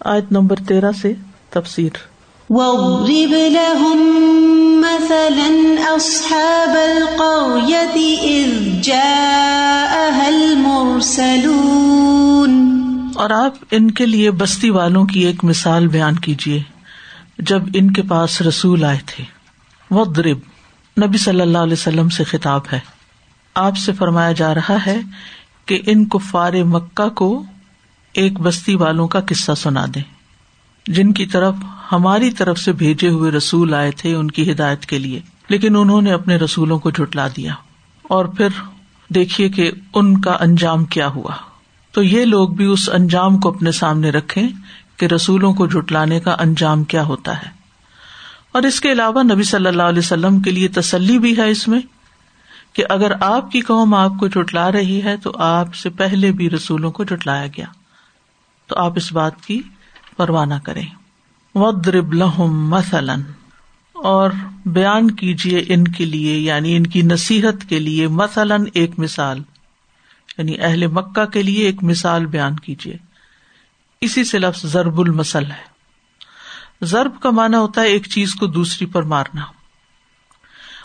آیت نمبر تیرہ سے تفسیر۔ وَاضْرِبْ لَهُمْ مَثَلًا أَصْحَابَ الْقَرْيَةِ إِذْ جَاءَهَا الْمُرْسَلُونَ۔ اور آپ ان کے لیے بستی والوں کی ایک مثال بیان کیجیے جب ان کے پاس رسول آئے تھے۔ وَاضْرِبْ نبی صلی اللہ علیہ وسلم سے خطاب ہے۔ آپ سے فرمایا جا رہا ہے کہ ان کفار مکہ کو ایک بستی والوں کا قصہ سنا دے جن کی طرف ہماری طرف سے بھیجے ہوئے رسول آئے تھے ان کی ہدایت کے لیے، لیکن انہوں نے اپنے رسولوں کو جٹلا دیا۔ اور پھر دیکھیے کہ ان کا انجام کیا ہوا۔ تو یہ لوگ بھی اس انجام کو اپنے سامنے رکھے کہ رسولوں کو جٹلانے کا انجام کیا ہوتا ہے۔ اور اس کے علاوہ نبی صلی اللہ علیہ وسلم کے لیے تسلی بھی ہے اس میں کہ اگر آپ کی قوم آپ کو جٹلا رہی ہے تو آپ سے پہلے بھی رسولوں کو جٹلایا گیا۔ تو آپ اس بات کی پرواہ نہ کریں۔ ودرب لہم مثلاً۔ اور بیان کیجیے ان کے لیے یعنی ان کی نصیحت کے لیے مثلاً ایک مثال۔ یعنی اہل مکہ کے لیے ایک مثال بیان کیجیے اسی سے لفظ ضرب المسل ہے۔ ضرب کا مانا ہوتا ہے ایک چیز کو دوسری پر مارنا۔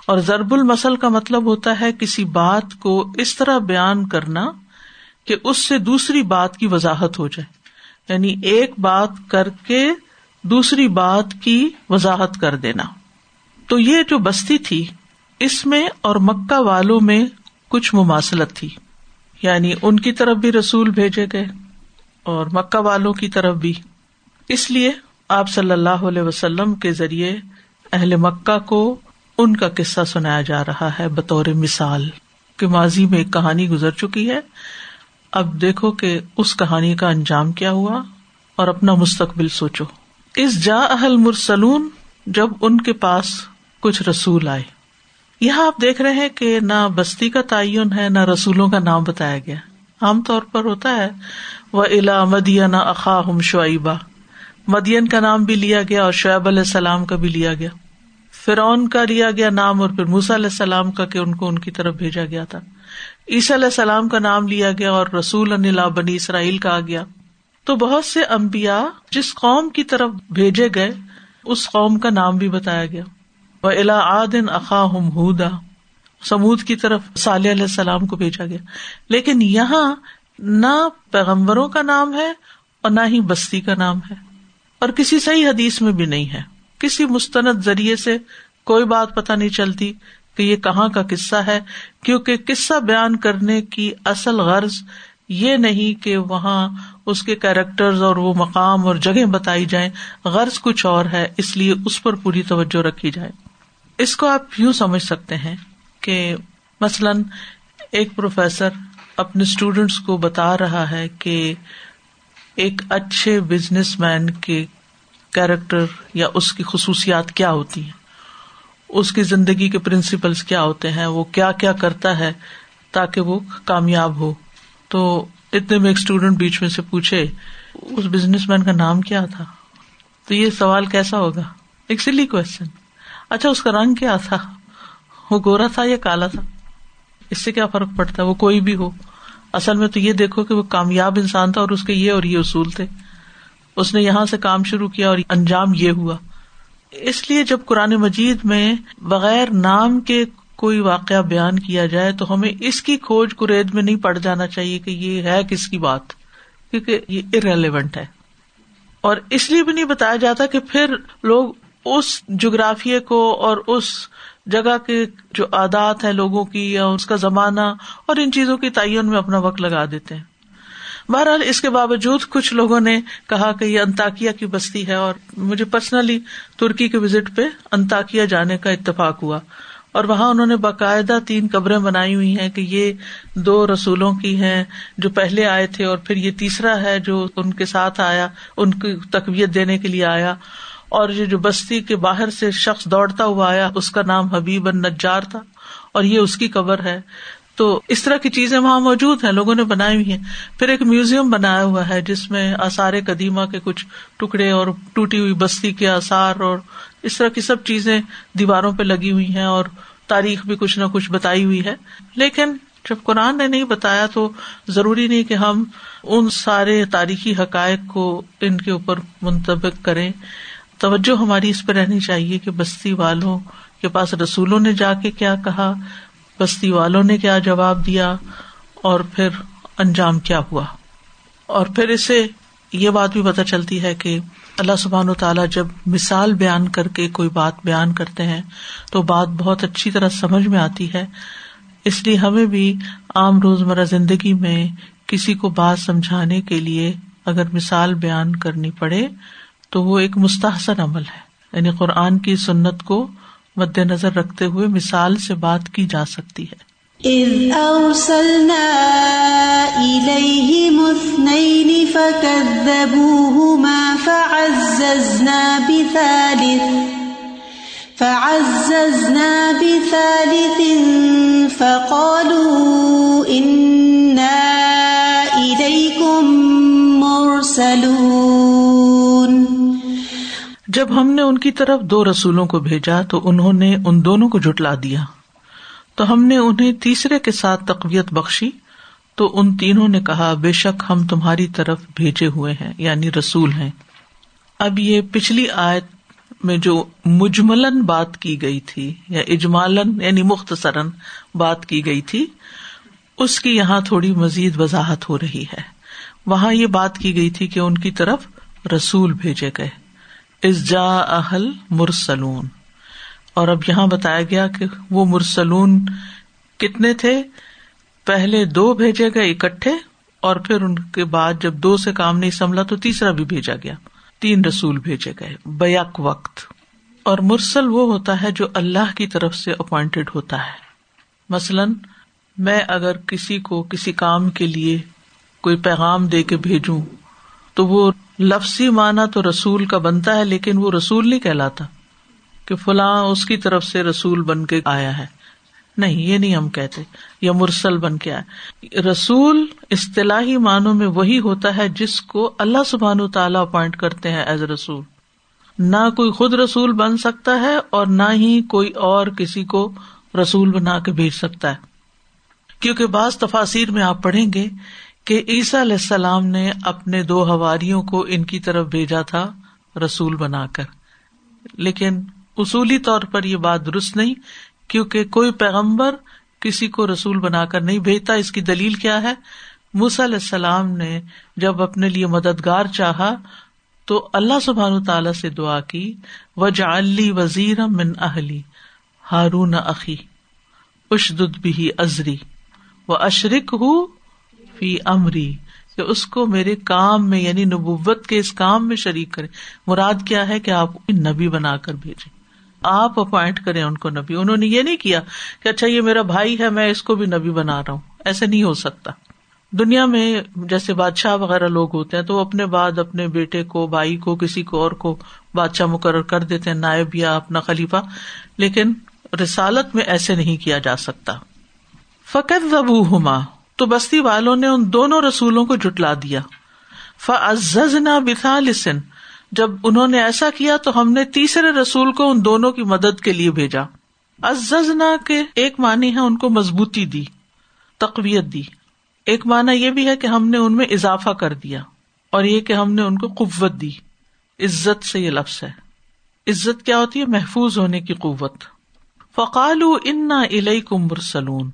اور ضرب المسل کا مطلب ہوتا ہے کسی بات کو اس طرح بیان کرنا کہ اس سے دوسری بات کی وضاحت ہو جائے۔ یعنی ایک بات کر کے دوسری بات کی وضاحت کر دینا۔ تو یہ جو بستی تھی، اس میں اور مکہ والوں میں کچھ مماثلت تھی۔ یعنی ان کی طرف بھی رسول بھیجے گئے اور مکہ والوں کی طرف بھی۔ اس لیے آپ صلی اللہ علیہ وسلم کے ذریعے اہل مکہ کو ان کا قصہ سنایا جا رہا ہے بطور مثال۔ کہ ماضی میں ایک کہانی گزر چکی ہے۔ اب دیکھو کہ اس کہانی کا انجام کیا ہوا اور اپنا مستقبل سوچو۔ اس جا اہل مرسلون جب ان کے پاس کچھ رسول آئے۔ یہاں آپ دیکھ رہے ہیں کہ نہ بستی کا تعین ہے، نہ رسولوں کا نام بتایا گیا۔ عام طور پر ہوتا ہے وہ الا مدین اخاہم شعیبہ مدین کا نام بھی لیا گیا اور شعیب علیہ السلام کا بھی لیا گیا۔ فرعون کا لیا گیا نام اور پھر موسا علیہ السلام کا کہ ان کو ان کی طرف بھیجا گیا تھا۔ عیسی علیہ السلام کا نام لیا گیا اور رسول بنی اسرائیل کا گیا۔ تو بہت سے امبیا جس قوم کی طرف بھیجے گئے، اس قوم کا نام بھی بتایا گیا۔ وہ الا آدن اقا ہدا سمود کی طرف صالح علیہ السلام کو بھیجا گیا۔ لیکن یہاں نہ پیغمبروں کا نام ہے اور نہ ہی بستی کا نام ہے۔ اور کسی صحیح حدیث میں بھی نہیں ہے۔ کسی مستند ذریعے سے کوئی بات پتہ نہیں چلتی۔ کہ یہ کہاں کا قصہ ہے، کیونکہ قصہ بیان کرنے کی اصل غرض یہ نہیں کہ وہاں اس کے کیریکٹر اور وہ مقام اور جگہ بتائی جائیں، غرض کچھ اور ہے، اس لیے اس پر پوری توجہ رکھی جائے۔ اس کو آپ یوں سمجھ سکتے ہیں کہ مثلاً ایک پروفیسر اپنے اسٹوڈینٹس کو بتا رہا ہے کہ ایک اچھے بزنس مین کے کیریکٹر یا اس کی خصوصیات کیا ہوتی ہیں۔ اس کی زندگی کے پرنسپلس کیا ہوتے ہیں؟ وہ کیا کیا کرتا ہے تاکہ وہ کامیاب ہو؟ تو اتنے میں ایک اسٹوڈینٹ بیچ میں سے پوچھے، اس بزنس مین کا نام کیا تھا؟ تو یہ سوال کیسا ہوگا؟ ایک سلی کوشچن اچھا اس کا رنگ کیا تھا؟ وہ گورا تھا یا کالا تھا؟ اس سے کیا فرق پڑتا ہے؟ وہ کوئی بھی ہو۔ اصل میں تو یہ دیکھو کہ وہ کامیاب انسان تھا اور اس کے یہ اور یہ اصول تھے۔ اس نے یہاں سے کام شروع کیا اور انجام یہ ہوا۔ اس لیے جب قرآن مجید میں بغیر نام کے کوئی واقعہ بیان کیا جائے تو ہمیں اس کی کھوج کرید میں نہیں پڑ جانا چاہیے کہ یہ ہے کس کی بات، کیونکہ یہ ارریلیونٹ ہے۔ اور اس لیے بھی نہیں بتایا جاتا کہ پھر لوگ اس جغرافیے کو اور اس جگہ کے جو عادات ہے لوگوں کی یا اس کا زمانہ اور ان چیزوں کی تعین میں اپنا وقت لگا دیتے ہیں۔ بہرحال اس کے باوجود کچھ لوگوں نے کہا کہ یہ انتاکیا کی بستی ہے اور مجھے پرسنلی ترکی کے وزٹ پہ انتاکیا جانے کا اتفاق ہوا اور وہاں انہوں نے باقاعدہ تین قبریں بنائی ہوئی ہیں کہ یہ دو رسولوں کی ہیں جو پہلے آئے تھے اور پھر یہ تیسرا ہے جو ان کے ساتھ آیا، ان کی تقویت دینے کے لیے آیا اور یہ جو بستی کے باہر سے شخص دوڑتا ہوا آیا، اس کا نام حبیب النجار تھا اور یہ اس کی قبر ہے۔ تو اس طرح کی چیزیں وہاں موجود ہیں، لوگوں نے بنائی ہوئی ہیں۔ پھر ایک میوزیم بنایا ہوا ہے، جس میں آثار قدیمہ کے کچھ ٹکڑے اور ٹوٹی ہوئی بستی کے آثار اور اس طرح کی سب چیزیں دیواروں پہ لگی ہوئی ہیں اور تاریخ بھی کچھ نہ کچھ بتائی ہوئی ہے۔ لیکن جب قرآن نے نہیں بتایا تو ضروری نہیں کہ ہم ان سارے تاریخی حقائق کو ان کے اوپر منتبک کریں۔ توجہ ہماری اس پہ رہنی چاہیے کہ بستی والوں کے پاس رسولوں نے جا کے کیا کہا۔ بستی والوں نے کیا جواب دیا اور پھر انجام کیا ہوا؟ اور پھر اسے یہ بات بھی پتہ چلتی ہے کہ اللہ سبحان و تعالیٰ جب مثال بیان کر کے کوئی بات بیان کرتے ہیں تو بات بہت اچھی طرح سمجھ میں آتی ہے۔ اس لیے ہمیں بھی عام روزمرہ زندگی میں کسی کو بات سمجھانے کے لیے اگر مثال بیان کرنی پڑے تو وہ ایک مستحسن عمل ہے۔ یعنی قرآن کی سنت کو مد نظر رکھتے ہوئے مثال سے بات کی جا سکتی ہے۔ فعززنا بثالث فقالوا إنا جب ہم نے ان کی طرف دو رسولوں کو بھیجا تو انہوں نے ان دونوں کو جٹلا دیا۔ تو ہم نے انہیں تیسرے کے ساتھ تقویت بخشی۔ تو ان تینوں نے کہا، بے شک ہم تمہاری طرف بھیجے ہوئے ہیں یعنی رسول ہیں۔ اب یہ پچھلی آیت میں جو مجملن بات کی گئی تھی، یا اجمالن یعنی مختصراً بات کی گئی تھی، اس کی یہاں تھوڑی مزید وضاحت ہو رہی ہے۔ وہاں یہ بات کی گئی تھی کہ ان کی طرف رسول بھیجے گئے۔ از جا اہل مرسلون اور اب یہاں بتایا گیا کہ وہ مرسلون کتنے تھے؟ پہلے دو بھیجے گئے اکٹھے، اور پھر ان کے بعد جب دو سے کام نہیں سنبھلا تو تیسرا بھی بھیجا گیا۔ تین رسول بھیجے گئے، بیک وقت۔ اور مرسل وہ ہوتا ہے جو اللہ کی طرف سے اپوائنٹڈ ہوتا ہے۔ مثلاً، میں اگر کسی کو کسی کام کے لیے کوئی پیغام دے کے بھیجوں تو وہ لفظی مانا تو رسول کا بنتا ہے، لیکن وہ رسول نہیں کہلاتا کہ فلاں اس کی طرف سے رسول بن کے آیا ہے۔ نہیں، یہ نہیں ہم کہتے، یا مرسل بن کے آئے رسول اصطلاحی معنوں میں وہی ہوتا ہے جس کو اللہ سبحان و تعالیٰ اپوائنٹ کرتے ہیں ایز رسول۔ نہ کوئی خود رسول بن سکتا ہے اور نہ ہی کوئی اور کسی کو رسول بنا کے بھیج سکتا ہے۔ کیونکہ بعض تفاصیر میں آپ پڑھیں گے کہ عیسیٰ علیہ السلام نے اپنے دو ہواریوں کو ان کی طرف بھیجا تھا رسول بنا کر۔ لیکن اصولی طور پر یہ بات درست نہیں، کیونکہ کوئی پیغمبر کسی کو رسول بنا کر نہیں بھیجتا۔ اس کی دلیل کیا ہے؟ علیہ السلام نے جب اپنے لیے مددگار چاہا تو اللہ سبحان تعالی سے دعا کی و جلی وزیر من اہلی ہارون عقی اشد بھی ازری و اشرک ہوں فی امری، کہ اس کو میرے کام میں یعنی نبوت کے اس کام میں شریک کرے مراد کیا ہے کہ آپ نبی بنا کر بھیجے آپ اپوائنٹ کریں ان کو نبی۔ انہوں نے یہ نہیں کیا کہ اچھا یہ میرا بھائی ہے، میں اس کو بھی نبی بنا رہا ہوں۔ ایسے نہیں ہو سکتا۔ دنیا میں جیسے بادشاہ وغیرہ لوگ ہوتے ہیں تو وہ اپنے بعد اپنے بیٹے کو، بھائی کو، کسی کو اور کو بادشاہ مقرر کر دیتے ہیں، نائب یا اپنا خلیفہ۔ لیکن رسالت میں ایسے نہیں کیا جا سکتا۔ فقت زبو ہما تو بستی والوں نے ان دونوں رسولوں کو جٹلا دیا۔ فعز نہ بتا لسن جب انہوں نے ایسا کیا تو ہم نے تیسرے رسول کو ان دونوں کی مدد کے لیے بھیجا۔ ازنا کے ایک معنی ہے ان کو مضبوطی دی، تقویت دی۔ ایک معنی یہ بھی ہے کہ ہم نے ان میں اضافہ کر دیا اور یہ کہ ہم نے ان کو قوت دی۔ عزت سے یہ لفظ ہے۔ عزت کیا ہوتی ہے؟ محفوظ ہونے کی قوت۔ فقال انا الئی کو مرسلون۔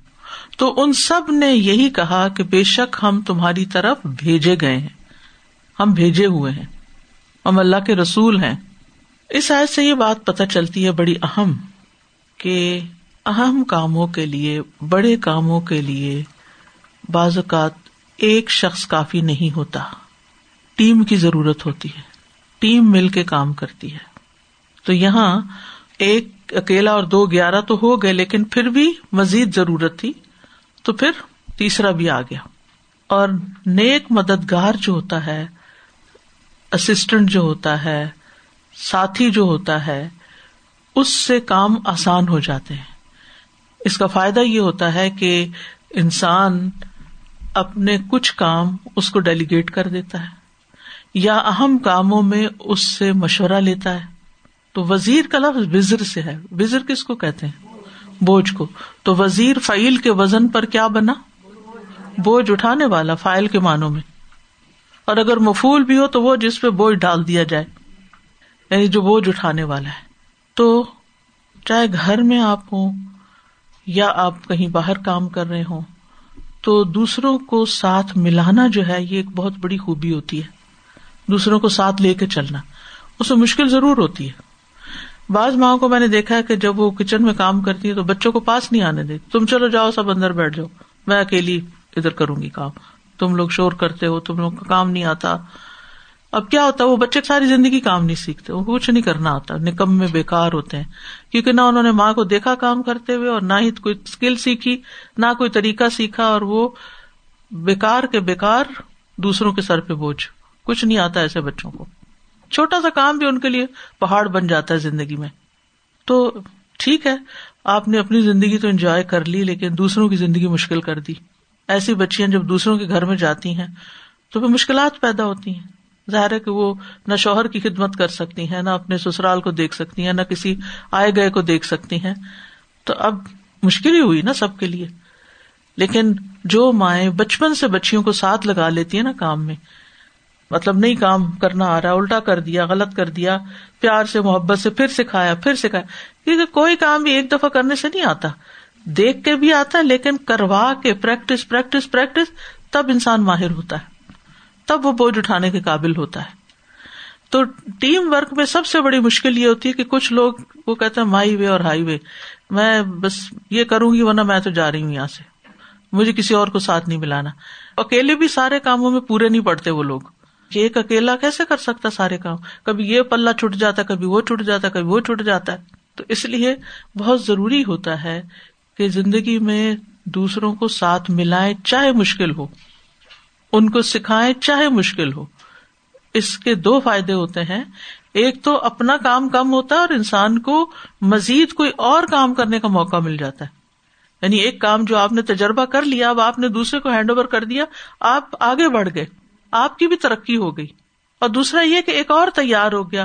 تو ان سب نے یہی کہا کہ بے شک ہم تمہاری طرف بھیجے گئے ہیں۔ ہم بھیجے ہوئے ہیں۔ ہم اللہ کے رسول ہیں۔ اس آیت سے یہ بات پتہ چلتی ہے بڑی اہم کہ اہم کاموں کے لیے، بڑے کاموں کے لیے بعض اوقات ایک شخص کافی نہیں ہوتا۔ ٹیم کی ضرورت ہوتی ہے۔ ٹیم مل کے کام کرتی ہے۔ تو یہاں ایک اکیلا اور دو گیارہ تو ہو گئے، لیکن پھر بھی مزید ضرورت تھی، تو پھر تیسرا بھی آ گیا۔ اور نیک مددگار جو ہوتا ہے اسسٹنٹ جو ہوتا ہے، ساتھی جو ہوتا ہے، اس سے کام آسان ہو جاتے ہیں۔ اس کا فائدہ یہ ہوتا ہے کہ انسان اپنے کچھ کام اس کو ڈیلیگیٹ کر دیتا ہے، یا اہم کاموں میں اس سے مشورہ لیتا ہے۔ تو وزیر کا لفظ وزر سے ہے۔ وزر کس کو کہتے ہیں؟ بوجھ کو۔ تو وزیر فعیل کے وزن پر کیا بنا؟ بوجھ اٹھانے والا فائل کے معنوں میں۔ اور اگر مفول بھی ہو تو وہ جس پہ بوجھ ڈال دیا جائے۔ یعنی جو بوجھ اٹھانے والا ہے۔ تو چاہے گھر میں آپ ہوں یا آپ کہیں باہر کام کر رہے ہوں، تو دوسروں کو ساتھ ملانا جو ہے، یہ ایک بہت بڑی خوبی ہوتی ہے۔ دوسروں کو ساتھ لے کے چلنا۔ اس میں مشکل ضرور ہوتی ہے۔ بعض ماں کو میں نے دیکھا ہے کہ جب وہ کچن میں کام کرتی ہے تو بچوں کو پاس نہیں آنے دیتی۔ تم چلو جاؤ، سب اندر بیٹھ جاؤ۔ میں اکیلی ادھر کروں گی کام۔ تم لوگ شور کرتے ہو، تم لوگ کا کام نہیں آتا۔ اب کیا ہوتا ہے؟ وہ بچے ساری زندگی کام نہیں سیکھتے۔ وہ کچھ نہیں کرنا آتا۔ نکم میں بےکار ہوتے ہیں۔ کیونکہ نہ انہوں نے ماں کو دیکھا کام کرتے ہوئے اور نہ ہی کوئی اسکل سیکھی، نہ کوئی طریقہ سیکھا اور وہ بےکار کے بےکار دوسروں کے سر پہ بوجھ۔ کچھ نہیں آتا ایسے بچوں کو۔ چھوٹا سا کام بھی ان کے لیے پہاڑ بن جاتا ہے زندگی میں۔ تو ٹھیک ہے، آپ نے اپنی زندگی تو انجوائے کر لی، لیکن دوسروں کی زندگی مشکل کر دی۔ ایسی بچیاں جب دوسروں کے گھر میں جاتی ہیں، تو پھر مشکلات پیدا ہوتی ہیں۔ ظاہر ہے کہ وہ نہ شوہر کی خدمت کر سکتی ہیں، نہ اپنے سسرال کو دیکھ سکتی ہیں، نہ کسی آئے گئے کو دیکھ سکتی ہیں۔ تو اب مشکل ہی ہوئی نا سب کے لیے۔ لیکن جو مائیں بچپن سے بچیوں کو ساتھ لگا لیتی ہیں نا کام میں مطلب نہیں کام کرنا آ رہا، الٹا کر دیا، غلط کر دیا، پیار سے، محبت سے، پھر سکھایا پھر سکھایا۔ کیونکہ کوئی کام بھی ایک دفعہ کرنے سے نہیں آتا۔ دیکھ کے بھی آتا ہے، لیکن کروا کے پریکٹس پریکٹس پریکٹس تب انسان ماہر ہوتا ہے۔ تب وہ بوجھ اٹھانے کے قابل ہوتا ہے۔ تو ٹیم ورک میں سب سے بڑی مشکل یہ ہوتی ہے کہ کچھ لوگ وہ کہتے ہیں مائی وے اور ہائی وے۔ میں بس یہ کروں گی ورنہ میں تو جا رہی ہوں یہاں سے۔ مجھے کسی اور کو ساتھ نہیں ملانا۔ اکیلے بھی سارے کاموں میں پورے نہیں پڑتے وہ لوگ۔ ایک اکیلا کیسے کر سکتا سارے کام؟ کبھی یہ پلہ چھٹ جاتا، کبھی وہ چھٹ جاتا، کبھی وہ چھٹ جاتا ہے۔ تو اس لیے بہت ضروری ہوتا ہے کہ زندگی میں دوسروں کو ساتھ ملائیں چاہے مشکل ہو، ان کو سکھائے چاہے مشکل ہو۔ اس کے دو فائدے ہوتے ہیں۔ ایک تو اپنا کام کم ہوتا ہے اور انسان کو مزید کوئی اور کام کرنے کا موقع مل جاتا ہے۔ یعنی ایک کام جو آپ نے تجربہ کر لیا، اب آپ نے دوسرے کو ہینڈ اوور کر دیا، آپ آگے بڑھ گئے۔ آپ کی بھی ترقی ہو گئی۔ اور دوسرا یہ کہ ایک اور تیار ہو گیا۔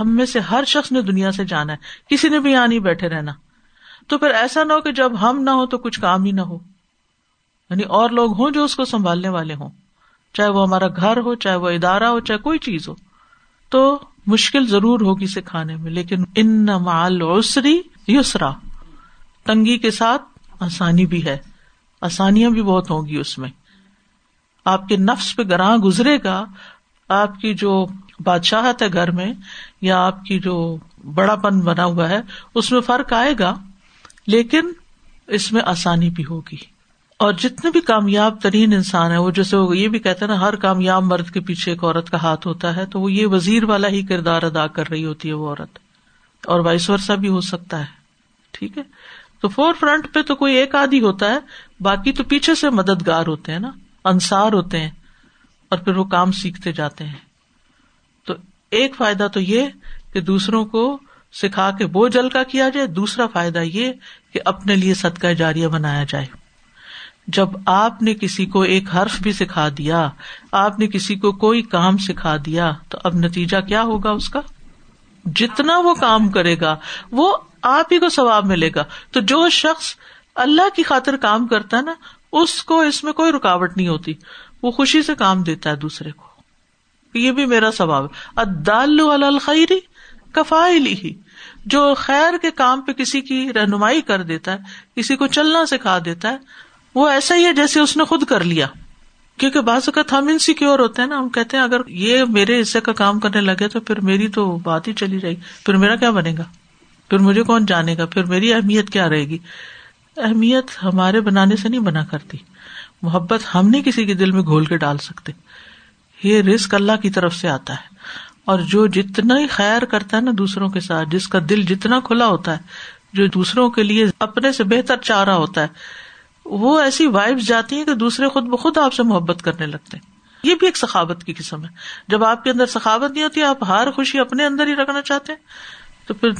ہم میں سے ہر شخص نے دنیا سے جانا ہے۔ کسی نے بھی یہاں نہیں بیٹھے رہنا۔ تو پھر ایسا نہ ہو کہ جب ہم نہ ہو تو کچھ کام ہی نہ ہو۔ یعنی اور لوگ ہوں جو اس کو سنبھالنے والے ہوں۔ چاہے وہ ہمارا گھر ہو، چاہے وہ ادارہ ہو، چاہے کوئی چیز ہو۔ تو مشکل ضرور ہوگی سکھانے میں، لیکن ان مال اوسری یسرا۔ تنگی کے ساتھ آسانی بھی ہے۔ آسانیاں بھی بہت ہوں گی اس میں۔ آپ کے نفس پہ گراہ گزرے گا، آپ کی جو بادشاہت ہے گھر میں، یا آپ کی جو بڑا پن بنا ہوا ہے، اس میں فرق آئے گا، لیکن اس میں آسانی بھی ہوگی۔ اور جتنے بھی کامیاب ترین انسان ہے وہ جیسے وہ یہ بھی کہتے ہیں نا، ہر کامیاب مرد کے پیچھے ایک عورت کا ہاتھ ہوتا ہے، تو وہ یہ وزیر والا ہی کردار ادا کر رہی ہوتی ہے وہ عورت۔ اور وائس ورسا بھی ہو سکتا ہے۔ ٹھیک ہے؟ تو فور فرنٹ پہ تو کوئی ایک آدھی ہوتا ہے، باقی تو پیچھے سے مددگار ہوتے ہیں نا۔ انصار ہوتے ہیں اور پھر وہ کام سیکھتے جاتے ہیں۔ تو ایک فائدہ تو یہ کہ دوسروں کو سکھا کے بو جل کا کیا جائے۔ دوسرا فائدہ یہ کہ اپنے لیے صدقہ جاریہ بنایا جائے۔ جب آپ نے کسی کو ایک حرف بھی سکھا دیا، آپ نے کسی کو کوئی کام سکھا دیا، تو اب نتیجہ کیا ہوگا اس کا؟ جتنا وہ کام کرے گا، وہ آپ ہی کو ثواب ملے گا۔ تو جو شخص اللہ کی خاطر کام کرتا ہے نا اس کو اس میں کوئی رکاوٹ نہیں ہوتی۔ وہ خوشی سے کام دیتا ہے دوسرے کو۔ یہ بھی میرا ثواب ادال الخری کفائلی ہی۔ جو خیر کے کام پہ کسی کی رہنمائی کر دیتا ہے، کسی کو چلنا سکھا دیتا ہے، وہ ایسا ہی ہے جیسے اس نے خود کر لیا۔ کیونکہ بعض اوقات ہم انسیکیور ہوتے ہیں نا، ہم کہتے ہیں، اگر یہ میرے حصے کا کام کرنے لگے تو پھر میری تو بات ہی چلی جائے گی۔ پھر میرا کیا بنے گا؟ پھر مجھے کون جانے گا؟ پھر میری اہمیت کیا رہے گی؟ اہمیت ہمارے بنانے سے نہیں بنا کرتی۔ محبت ہم نہیں کسی کے دل میں گھول کے ڈال سکتے۔ یہ رسک اللہ کی طرف سے آتا ہے۔ اور جو جتنا ہی خیر کرتا ہے نا دوسروں کے ساتھ، جس کا دل جتنا کھلا ہوتا ہے، جو دوسروں کے لیے اپنے سے بہتر چاہ رہا ہوتا ہے، وہ ایسی وائبس جاتی ہیں کہ دوسرے خود بخود آپ سے محبت کرنے لگتے ہیں۔ یہ بھی ایک سخاوت کی قسم ہے۔ جب آپ کے اندر سخاوت نہیں ہوتی، آپ ہر خوشی اپنے اندر ہی رکھنا چاہتے ہیں، تو پھر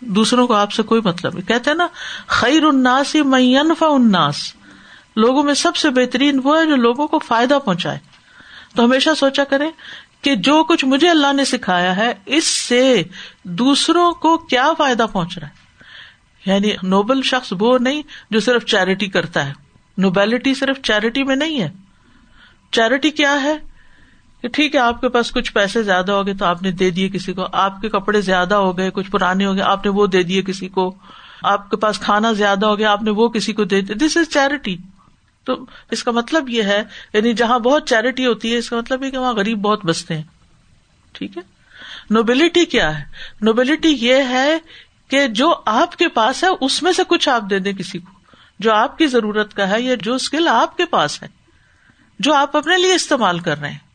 دوسروں کو آپ سے کوئی مطلب نہیں۔ کہتے نا، خیر اناس مینفا اناس لوگوں میں سب سے بہترین وہ ہے جو لوگوں کو فائدہ پہنچائے۔ تو ہمیشہ سوچا کرے کہ جو کچھ مجھے اللہ نے سکھایا ہے، اس سے دوسروں کو کیا فائدہ پہنچ رہا ہے؟ یعنی نوبل شخص وہ نہیں جو صرف چیریٹی کرتا ہے۔ نوبیلٹی صرف چیریٹی میں نہیں ہے۔ چیریٹی کیا ہے؟ کہ ٹھیک ہے، آپ کے پاس کچھ پیسے زیادہ ہو گئے تو آپ نے دے دیے کسی کو۔ آپ کے کپڑے زیادہ ہو گئے، کچھ پرانے ہو گئے، آپ نے وہ دے دیے کسی کو۔ آپ کے پاس کھانا زیادہ ہو گیا، آپ نے وہ کسی کو دے دیا دس از چیریٹی تو اس کا مطلب یہ ہے یعنی جہاں بہت چیریٹی ہوتی ہے، اس کا مطلب یہ کہ وہاں غریب بہت بستے ہیں۔ ٹھیک ہے؟ نوبلٹی کیا ہے؟ نوبلٹی یہ ہے کہ جو آپ کے پاس ہے، اس میں سے کچھ آپ دے دیں کسی کو۔ جو آپ کی ضرورت کا ہے یا جو اسکل آپ کے پاس ہے، جو آپ اپنے لیے استعمال کر رہے ہیں۔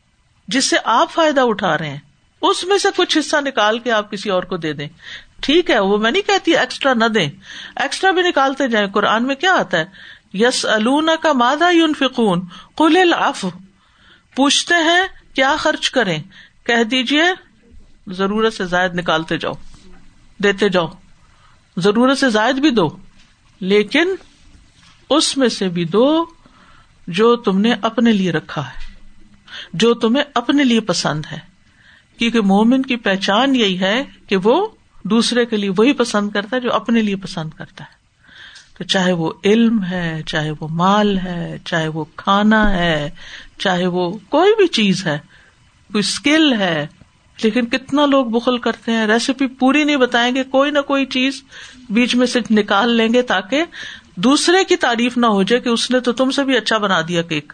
جس سے آپ فائدہ اٹھا رہے ہیں، اس میں سے کچھ حصہ نکال کے آپ کسی اور کو دے دیں۔ ٹھیک ہے، وہ میں نہیں کہتی ایکسٹرا نہ دیں۔ ایکسٹرا بھی نکالتے جائیں۔ قرآن میں کیا آتا ہے؟ یس النا کا مادہ یون فکون کل الاف پوچھتے ہیں، کیا خرچ کریں؟ کہہ دیجیے ضرورت سے زائد نکالتے جاؤ، دیتے جاؤ۔ ضرورت سے زائد بھی دو، لیکن اس میں سے بھی دو جو تم نے اپنے لیے رکھا ہے۔ جو تمہیں اپنے لیے پسند ہے۔ کیونکہ مومن کی پہچان یہی ہے کہ وہ دوسرے کے لیے وہی پسند کرتا ہے جو اپنے لیے پسند کرتا ہے۔ تو چاہے وہ علم ہے، چاہے وہ مال ہے، چاہے وہ کھانا ہے، چاہے وہ کوئی بھی چیز ہے، کوئی اسکل ہے، لیکن کتنا لوگ بخل کرتے ہیں۔ ریسیپی پوری نہیں بتائیں گے، کوئی نہ کوئی چیز بیچ میں سے نکال لیں گے تاکہ دوسرے کی تعریف نہ ہو جائے کہ اس نے تو تم سے بھی اچھا بنا دیا کیک۔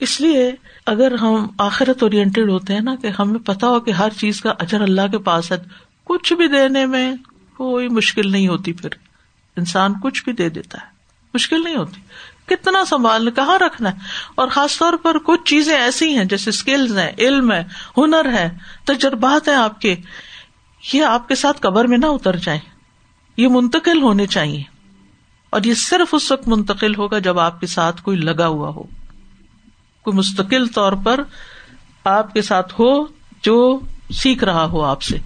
اس لیے اگر ہم آخرت اورینٹیڈ ہوتے ہیں نا، کہ ہمیں پتا ہو کہ ہر چیز کا اجر اللہ کے پاس ہے، کچھ بھی دینے میں کوئی مشکل نہیں ہوتی پھر۔ انسان کچھ بھی دے دیتا ہے، مشکل نہیں ہوتی۔ کتنا سنبھالنا کہاں رکھنا ہے؟ اور خاص طور پر کچھ چیزیں ایسی ہیں، جیسے اسکلز ہیں، علم ہے، ہنر ہے، تجربات ہیں آپ کے۔ یہ آپ کے ساتھ قبر میں نہ اتر جائیں۔ یہ منتقل ہونے چاہیے۔ اور یہ صرف اس وقت منتقل ہوگا جب آپ کے ساتھ کوئی لگا ہوا ہو۔ کوئی مستقل طور پر آپ کے ساتھ ہو جو سیکھ رہا ہو آپ سے۔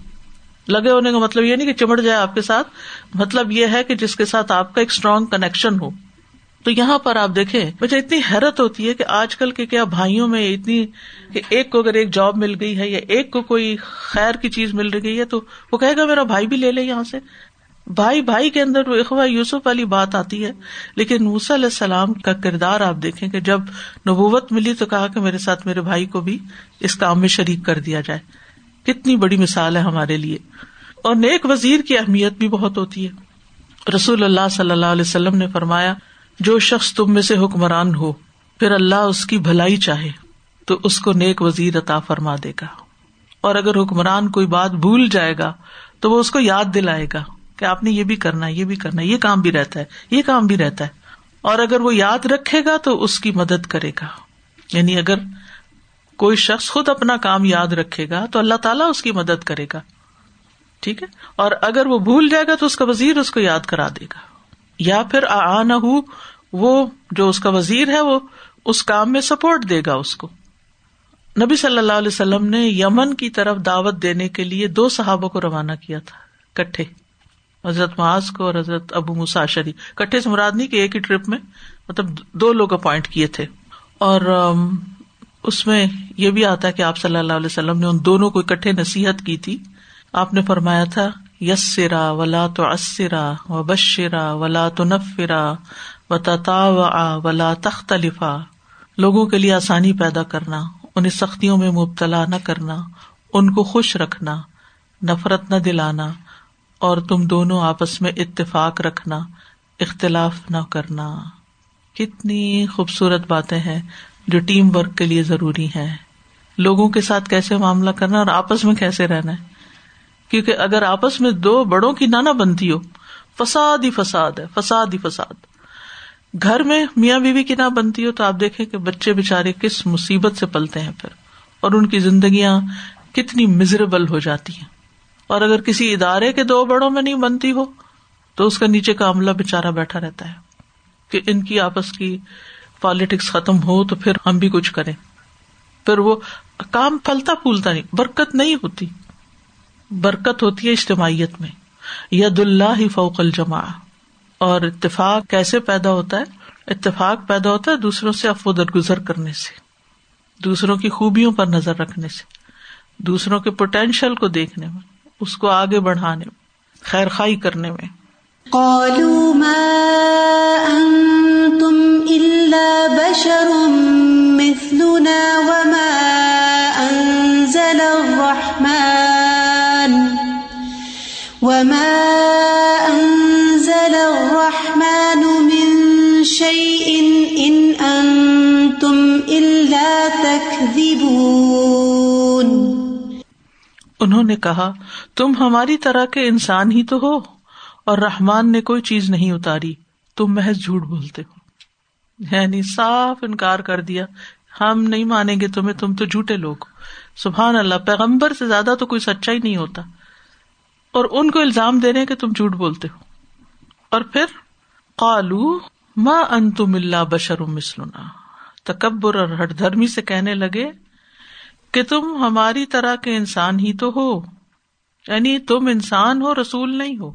لگے ہونے کا مطلب یہ نہیں کہ چمٹ جائے آپ کے ساتھ۔ مطلب یہ ہے کہ جس کے ساتھ آپ کا ایک اسٹرانگ کنیکشن ہو۔ تو یہاں پر آپ دیکھیں، مجھے اتنی حیرت ہوتی ہے کہ آج کل کے کیا بھائیوں میں اتنی کہ ایک کو اگر ایک جاب مل گئی ہے یا ایک کو کوئی خیر کی چیز مل رہی ہے تو وہ کہے گا میرا بھائی بھی لے لے یہاں سے۔ بھائی بھائی کے اندر وہ اخوا یوسف والی بات آتی ہے، لیکن موسیٰ علیہ السلام کا کردار آپ دیکھیں کہ جب نبوت ملی تو کہا کہ میرے ساتھ میرے بھائی کو بھی اس کام میں شریک کر دیا جائے۔ کتنی بڑی مثال ہے ہمارے لیے۔ اور نیک وزیر کی اہمیت بھی بہت ہوتی ہے۔ رسول اللہ صلی اللہ علیہ وسلم نے فرمایا، جو شخص تم میں سے حکمران ہو، پھر اللہ اس کی بھلائی چاہے تو اس کو نیک وزیر عطا فرما دے گا۔ اور اگر حکمران کوئی بات بھول جائے گا تو وہ اس کو یاد دلائے گا۔ کہ آپ نے یہ بھی کرنا ہے، یہ بھی کرنا ہے، یہ کام بھی رہتا ہے، یہ کام بھی رہتا ہے۔ اور اگر وہ یاد رکھے گا تو اس کی مدد کرے گا۔ یعنی اگر کوئی شخص خود اپنا کام یاد رکھے گا تو اللہ تعالیٰ اس کی مدد کرے گا۔ ٹھیک ہے؟ اور اگر وہ بھول جائے گا تو اس کا وزیر اس کو یاد کرا دے گا۔ یا پھر آ نہ ہو وہ جو اس کا وزیر ہے، وہ اس کام میں سپورٹ دے گا اس کو۔ نبی صلی اللہ علیہ وسلم نے یمن کی طرف دعوت دینے کے لیے دو صحابوں کو روانہ کیا تھا کٹھے حضرت معاذ کو اور حضرت ابو مساشری کٹھے سے مراد نہیں کہ ایک ہی ٹرپ میں مطلب دو لوگ اپوائنٹ کیے تھے۔ اور اس میں یہ بھی آتا ہے کہ آپ صلی اللہ علیہ وسلم نے ان دونوں کو اکٹھے نصیحت کی تھی۔ آپ نے فرمایا تھا یس سرا ولا تو اسرا و بشرا ولا تو نفرا و تتا ولا تختلفا۔ لوگوں کے لیے آسانی پیدا کرنا، انہیں سختیوں میں مبتلا نہ کرنا، ان کو خوش رکھنا، نفرت نہ دلانا۔ اور تم دونوں آپس میں اتفاق رکھنا، اختلاف نہ کرنا۔ کتنی خوبصورت باتیں ہیں جو ٹیم ورک کے لیے ضروری ہے لوگوں کے ساتھ کیسے معاملہ کرنا اور آپس میں کیسے رہنا۔ ہے کیونکہ اگر آپس میں دو بڑوں کی نانا بنتی ہو، فساد ہی فساد ہے، فساد ہی فساد۔ گھر میں میاں بیوی کی نہ بنتی ہو تو آپ دیکھیں کہ بچے بےچارے کس مصیبت سے پلتے ہیں پھر۔ اور ان کی زندگیاں کتنی مزریبل ہو جاتی ہیں۔ اور اگر کسی ادارے کے دو بڑوں میں نہیں بنتی ہو، تو اس کا نیچے کا عملہ بےچارا بیٹھا رہتا ہے کہ ان کی آپس کی پالیٹکس ختم ہو تو پھر ہم بھی کچھ کریں۔ پھر وہ کام پھلتا پھولتا نہیں، برکت نہیں ہوتی۔ برکت ہوتی ہے اجتماعیت میں۔ ید اللہ ہی فوق الجما اور اتفاق کیسے پیدا ہوتا ہے؟ اتفاق پیدا ہوتا ہے دوسروں سے افو درگزر کرنے سے، دوسروں کی خوبیوں پر نظر رکھنے سے، دوسروں کے پوٹینشیل کو دیکھنے میں۔ اس کو آگے بڑھانے میں خیر خائی کرنے میں۔ قالوا ما انتم الا بشر مثلنا وما أنزل الرحمن وما أنزل الرحمن من شيء إن أنتم إلا تكذبون انہوں نے کہا تم ہماری طرح کے انسان ہی تو ہو اور رحمان نے کوئی چیز نہیں اتاری۔ تم محض جھوٹ بولتے ہو۔ یعنی صاف انکار کر دیا۔ ہم نہیں مانیں گے تمہیں، تم تو جھوٹے لوگ۔ سبحان اللہ، پیغمبر سے زیادہ تو کوئی سچا ہی نہیں ہوتا۔ اور ان کو الزام دے رہے کہ تم جھوٹ بولتے ہو۔ اور پھر، قالو ماں ان تم اللہ بشر مسلنا تکبر اور ہٹ دھرمی سے کہنے لگے کہ تم ہماری طرح کے انسان ہی تو ہو۔ یعنی تم انسان ہو، رسول نہیں ہو۔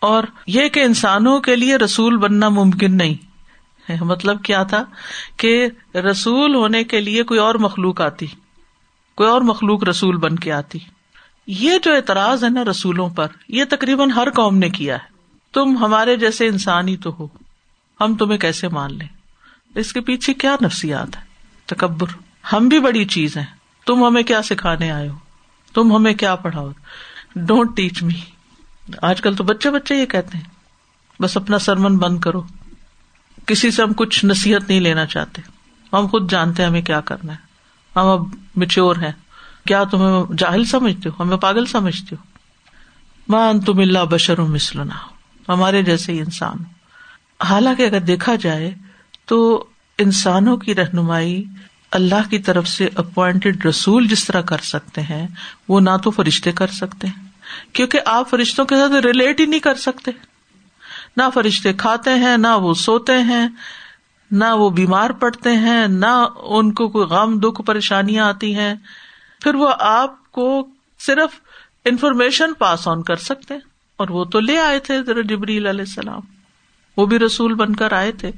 اور یہ کہ انسانوں کے لیے رسول بننا ممکن نہیں۔ مطلب کیا تھا؟ کہ رسول ہونے کے لیے کوئی اور مخلوق آتی، کوئی اور مخلوق رسول بن کے آتی۔ یہ جو اعتراض ہے نا رسولوں پر، یہ تقریباً ہر قوم نے کیا ہے۔ تم ہمارے جیسے انسان ہی تو ہو۔ ہم تمہیں کیسے مان لیں؟ اس کے پیچھے کیا نفسیات ہے تکبر۔ ہم بھی بڑی چیز ہے تم ہمیں کیا سکھانے آئے ہو؟ تم ہمیں کیا پڑھاؤ؟ ڈونٹ ٹیچ می آج کل تو بچے بچے یہ کہتے ہیں، بس اپنا سرمن بند کرو۔ کسی سے ہم کچھ نصیحت نہیں لینا چاہتے۔ ہم خود جانتے ہیں ہمیں کیا کرنا ہے۔ ہم اب مچور ہیں۔ کیا تمہیں جاہل سمجھتے ہو؟ ہمیں پاگل سمجھتے ہو؟ مان تم اللہ بشر مسلنا ہمارے جیسے ہی انسان۔ حالانکہ اگر دیکھا جائے تو انسانوں کی رہنمائی اللہ کی طرف سے اپوائنٹڈ رسول جس طرح کر سکتے ہیں، وہ نہ تو فرشتے کر سکتے ہیں۔ کیونکہ آپ فرشتوں کے ساتھ ریلیٹ ہی نہیں کر سکتے۔ نہ فرشتے کھاتے ہیں، نہ وہ سوتے ہیں، نہ وہ بیمار پڑتے ہیں، نہ ان کو کوئی غم، دکھ، پریشانیاں آتی ہیں۔ پھر وہ آپ کو صرف انفارمیشن پاس آن کر سکتے اور وہ تو لے آئے تھے جبریل علیہ السلام۔ وہ بھی رسول بن کر آئے تھے۔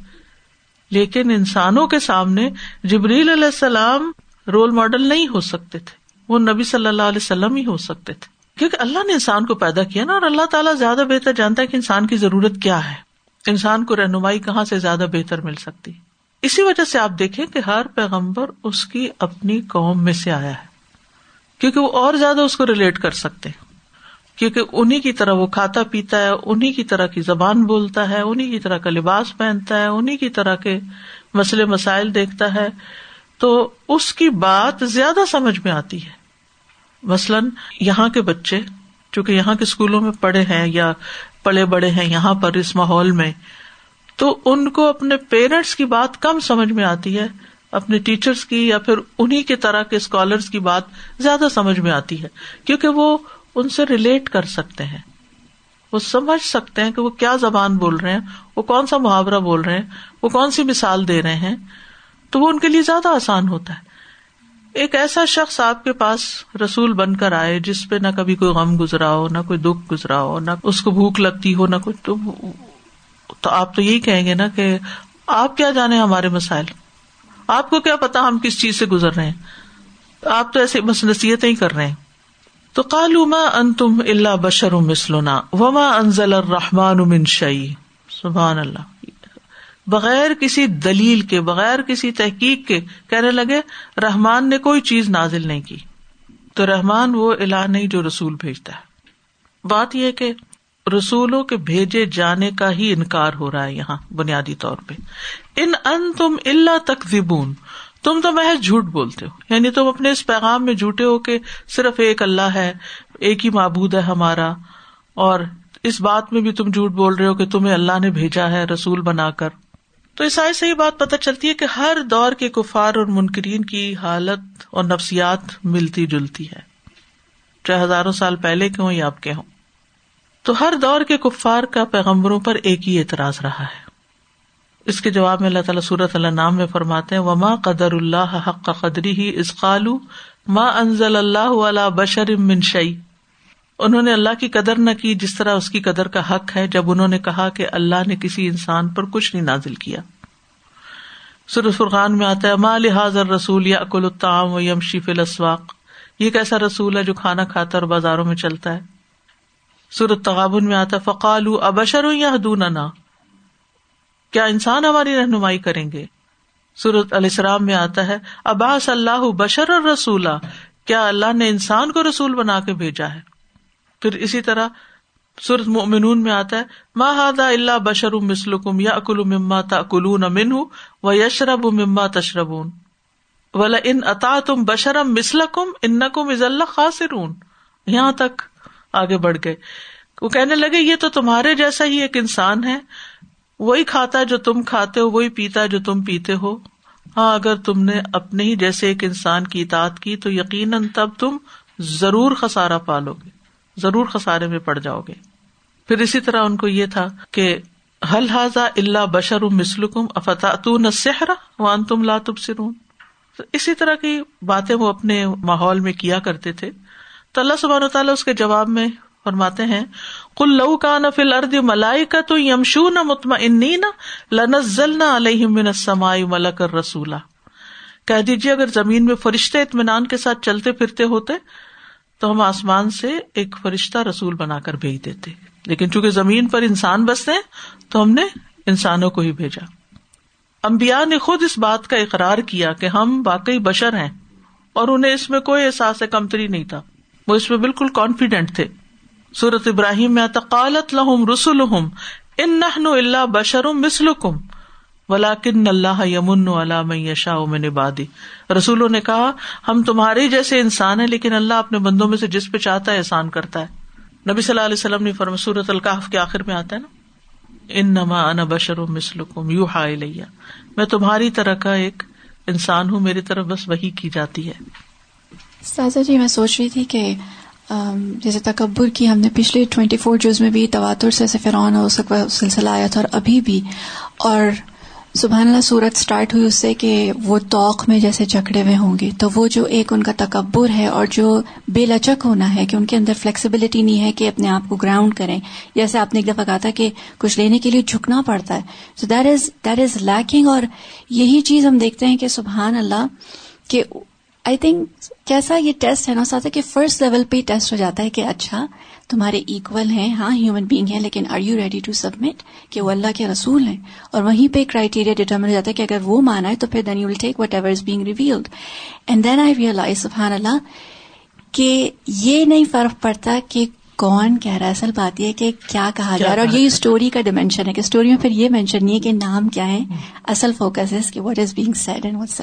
لیکن انسانوں کے سامنے جبریل علیہ السلام رول ماڈل نہیں ہو سکتے تھے۔ وہ نبی صلی اللہ علیہ وسلم ہی ہو سکتے تھے۔ کیونکہ اللہ نے انسان کو پیدا کیا نا اور اللہ تعالیٰ زیادہ بہتر جانتا ہے کہ انسان کی ضرورت کیا ہے۔ انسان کو رہنمائی کہاں سے زیادہ بہتر مل سکتی؟ اسی وجہ سے آپ دیکھیں کہ ہر پیغمبر اس کی اپنی قوم میں سے آیا ہے۔ کیونکہ وہ اور زیادہ اس کو ریلیٹ کر سکتے۔ کیونکہ انہیں کی طرح وہ کھاتا پیتا ہے انہیں کی طرح کی زبان بولتا ہے انہیں کی طرح کا لباس پہنتا ہے انہیں کی طرح کے مسئلے مسائل دیکھتا ہے۔ تو اس کی بات زیادہ سمجھ میں آتی ہے۔ مثلاً یہاں کے بچے، چونکہ یہاں کے اسکولوں میں پڑھے ہیں یا پڑے بڑے ہیں یہاں پر اس ماحول میں، تو ان کو اپنے پیرنٹس کی بات کم سمجھ میں آتی ہے، اپنے ٹیچرس کی یا پھر انہیں کی طرح کے اسکالرس کی بات زیادہ سمجھ میں آتی ہے۔ کیونکہ وہ ان سے ریلیٹ کر سکتے ہیں۔ وہ سمجھ سکتے ہیں کہ وہ کیا زبان بول رہے ہیں، وہ کون سا محاورہ بول رہے ہیں، وہ کون سی مثال دے رہے ہیں۔ تو وہ ان کے لیے زیادہ آسان ہوتا ہے۔ ایک ایسا شخص آپ کے پاس رسول بن کر آئے جس پہ نہ کبھی کوئی غم گزرا ہو، نہ کوئی دکھ گزرا ہو، نہ اس کو بھوک لگتی ہو، نہ کچھ تو تو آپ تو یہی کہیں گے نا کہ آپ کیا جانے ہمارے مسائل؟ آپ کو کیا پتا ہم کس چیز سے گزر رہے ہیں؟ آپ تو ایسے بس نصیحت ہی کر رہے ہیں۔ تو کالو ما ان تم اللہ بشر مسلنا وما انزل الرحمان من شعی سبحان اللہ. بغیر کسی دلیل کے، بغیر کسی تحقیق کے کہنے لگے، رحمان نے کوئی چیز نازل نہیں کی۔ تو رحمان وہ الا نہیں جو رسول بھیجتا ہے۔ بات یہ کہ رسولوں کے بھیجے جانے کا ہی انکار ہو رہا ہے یہاں، بنیادی طور پہ۔ ان ان تم اللہ تک تم تو محض جھوٹ بولتے ہو۔ یعنی تم اپنے اس پیغام میں جھوٹے ہو کہ صرف ایک اللہ ہے، ایک ہی معبود ہے ہمارا۔ اور اس بات میں بھی تم جھوٹ بول رہے ہو کہ تمہیں اللہ نے بھیجا ہے، رسول بنا کر۔ تو اس سے یہ بات پتہ چلتی ہے کہ ہر دور کے کفار اور منکرین کی حالت اور نفسیات ملتی جلتی ہے۔ چاہے ہزاروں سال پہلے کے ہوں یا آپ کے ہوں۔ تو ہر دور کے کفار کا پیغمبروں پر ایک ہی اعتراض رہا ہے۔ اس کے جواب میں اللہ تعالیٰ صورت اللہ نام میں فرماتے ہیں، وما قدر اللہ حق کا قدری ہی اسقالو ماں انزل اللہ بشر منشئی انہوں نے اللہ کی قدر نہ کی، جس طرح اس کی قدر کا حق ہے، جب انہوں نے کہا کہ اللہ نے کسی انسان پر کچھ نہیں نازل کیا۔ سر فرقان میں آتا ہے ماں حاضر رسول یا اکل الطعام و یم شیف الاسواق یہ کیسا رسول ہے جو کھانا کھاتا اور بازاروں میں چلتا ہے۔ سورت تغابن میں آتا فقال ابشر یا دون کیا انسان ہماری رہنمائی کریں گے؟ سورت علیہ السلام میں آتا ہے اباس اللہ بشر اور رسولہ کیا اللہ نے انسان کو رسول بنا کے بھیجا ہے؟ پھر اسی طرح سورت مومنون میں آتا ہے ماہد اللہ بشر مسلکم یا اکل مما تلون امن و یشرب مما تشربون۔ ولا ان اتا تم بشرم مسلکم ان کم از اللہ خاصرون یہاں تک آگے بڑھ گئے۔ وہ کہنے لگے، یہ تو تمہارے جیسا ہی ایک انسان ہے۔ وہی کھاتا جو تم کھاتے ہو، وہی پیتا جو تم پیتے ہو۔ ہاں اگر تم نے اپنے ہی جیسے ایک انسان کی اطاعت کی، تو یقیناً تب تم ضرور خسارا پالو گے، ضرور خسارے میں پڑ جاؤ گے۔ پھر اسی طرح ان کو یہ تھا کہ حل حاضا اللہ بشر مسلکم افتون سہرا وان تم لاتب سرون اسی طرح کی باتیں وہ اپنے ماحول میں کیا کرتے تھے۔ تو اللہ سبحان و تعالیٰ اس کے جواب میں فرماتے ہیں کل لو کا نہ فل ارد ملائی کا تو یمشو نہ متم نہ لنزل نہ علیہ سمائی ملک رسولہ کہہ دیجیے اگر زمین میں فرشتے اطمینان کے ساتھ چلتے پھرتے ہوتے، تو ہم آسمان سے ایک فرشتہ رسول بنا کر بھیج دیتے۔ لیکن چونکہ زمین پر انسان بستے تو ہم نے انسانوں کو ہی بھیجا۔ امبیا نے خود اس بات کا اقرار کیا کہ ہم واقعی بشر ہیں، اور انہیں اس میں کوئی احساس کمتری نہیں تھا۔ وہ اس میں بالکل کانفیڈینٹ تھے۔ سورت ابراہیم میں تقالت لہم رسول ان نہ اللہ بشرم مسلکم ولاکن اللہ یمن علام یشا من بادی رسولوں نے کہا، ہم تمہارے جیسے انسان ہیں، لیکن اللہ اپنے بندوں میں سے جس پہ چاہتا ہے احسان کرتا ہے۔ نبی صلی اللہ علیہ وسلم نے فرم سورت القاف کے آخر میں آتا ہے نا ان نما ان بشر مسلکم یو ہا لیا میں تمہاری طرح کا ایک انسان ہوں، میری طرف بس وہی کی جاتی ہے۔ سازا جی میں سوچ رہی تھی کہ جیسے تکبر کی ہم نے پچھلے ٹوینٹی فور جوز میں بھی تواتر سے فرعون اور اس کا سلسلہ آیا تھا اور ابھی بھی۔ اور سبحان اللہ صورت اسٹارٹ ہوئی اس سے کہ وہ توق میں جیسے چکڑے ہوئے ہوں گے۔ تو وہ جو ایک ان کا تکبر ہے اور جو بے لچک ہونا ہے کہ ان کے اندر فلیکسیبلٹی نہیں ہے کہ اپنے آپ کو گراؤنڈ کریں۔ جیسے آپ نے ایک دفعہ کہا تھا کہ کچھ لینے کے لیے جھکنا پڑتا ہے۔ So that is that is leaking اور یہی چیز ہم دیکھتے ہیں کہ سبحان اللہ کہ آئی تھنک کیسا یہ ٹیسٹ ہے نا ساتھ کہ فرسٹ لیول پہ ٹیسٹ ہو جاتا ہے کہ اچھا تمہارے ایکول ہیں ہاں ہیومن بینگ ہیں لیکن are you ready to submit کہ وہ اللہ کے رسول ہیں؟ اور وہیں پہ کرائٹیریا ڈیٹرمن ہو جاتا ہے کہ اگر وہ مانا ہے تو پھر then you will take whatever is being revealed and then I realize سبحان اللہ کہ یہ نہیں فرق پڑتا کہ کون کہہ رہا ہے۔ اصل بات یہ کہ کیا کہا جا رہا ہے۔ اور یہ اسٹوری کا ڈائمینشن ہے کہ اسٹوری میں پھر یہ مینشن نہیں ہے کہ نام کیا ہے۔ اصل فوکس ہے کہ what is being said and what's